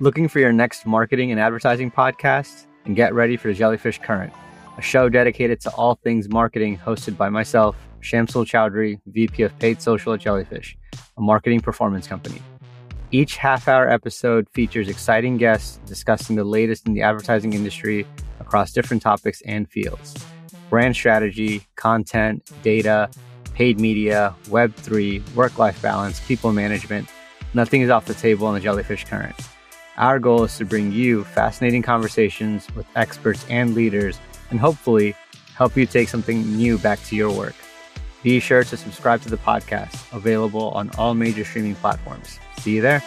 Looking for your next marketing and advertising podcast? And get ready for the Jellyfish Current, a show dedicated to all things marketing hosted by myself, Shamsul Chowdhury, VP of Paid Social at Jellyfish, a marketing performance company. Each half hour episode features exciting guests discussing the latest in the advertising industry across different topics and fields brand strategy, content, data, paid media, Web3, work life balance, people management. Nothing is off the table on the Jellyfish Current. Our goal is to bring you fascinating conversations with experts and leaders and hopefully help you take something new back to your work. Be sure to subscribe to the podcast, available on all major streaming platforms. See you there.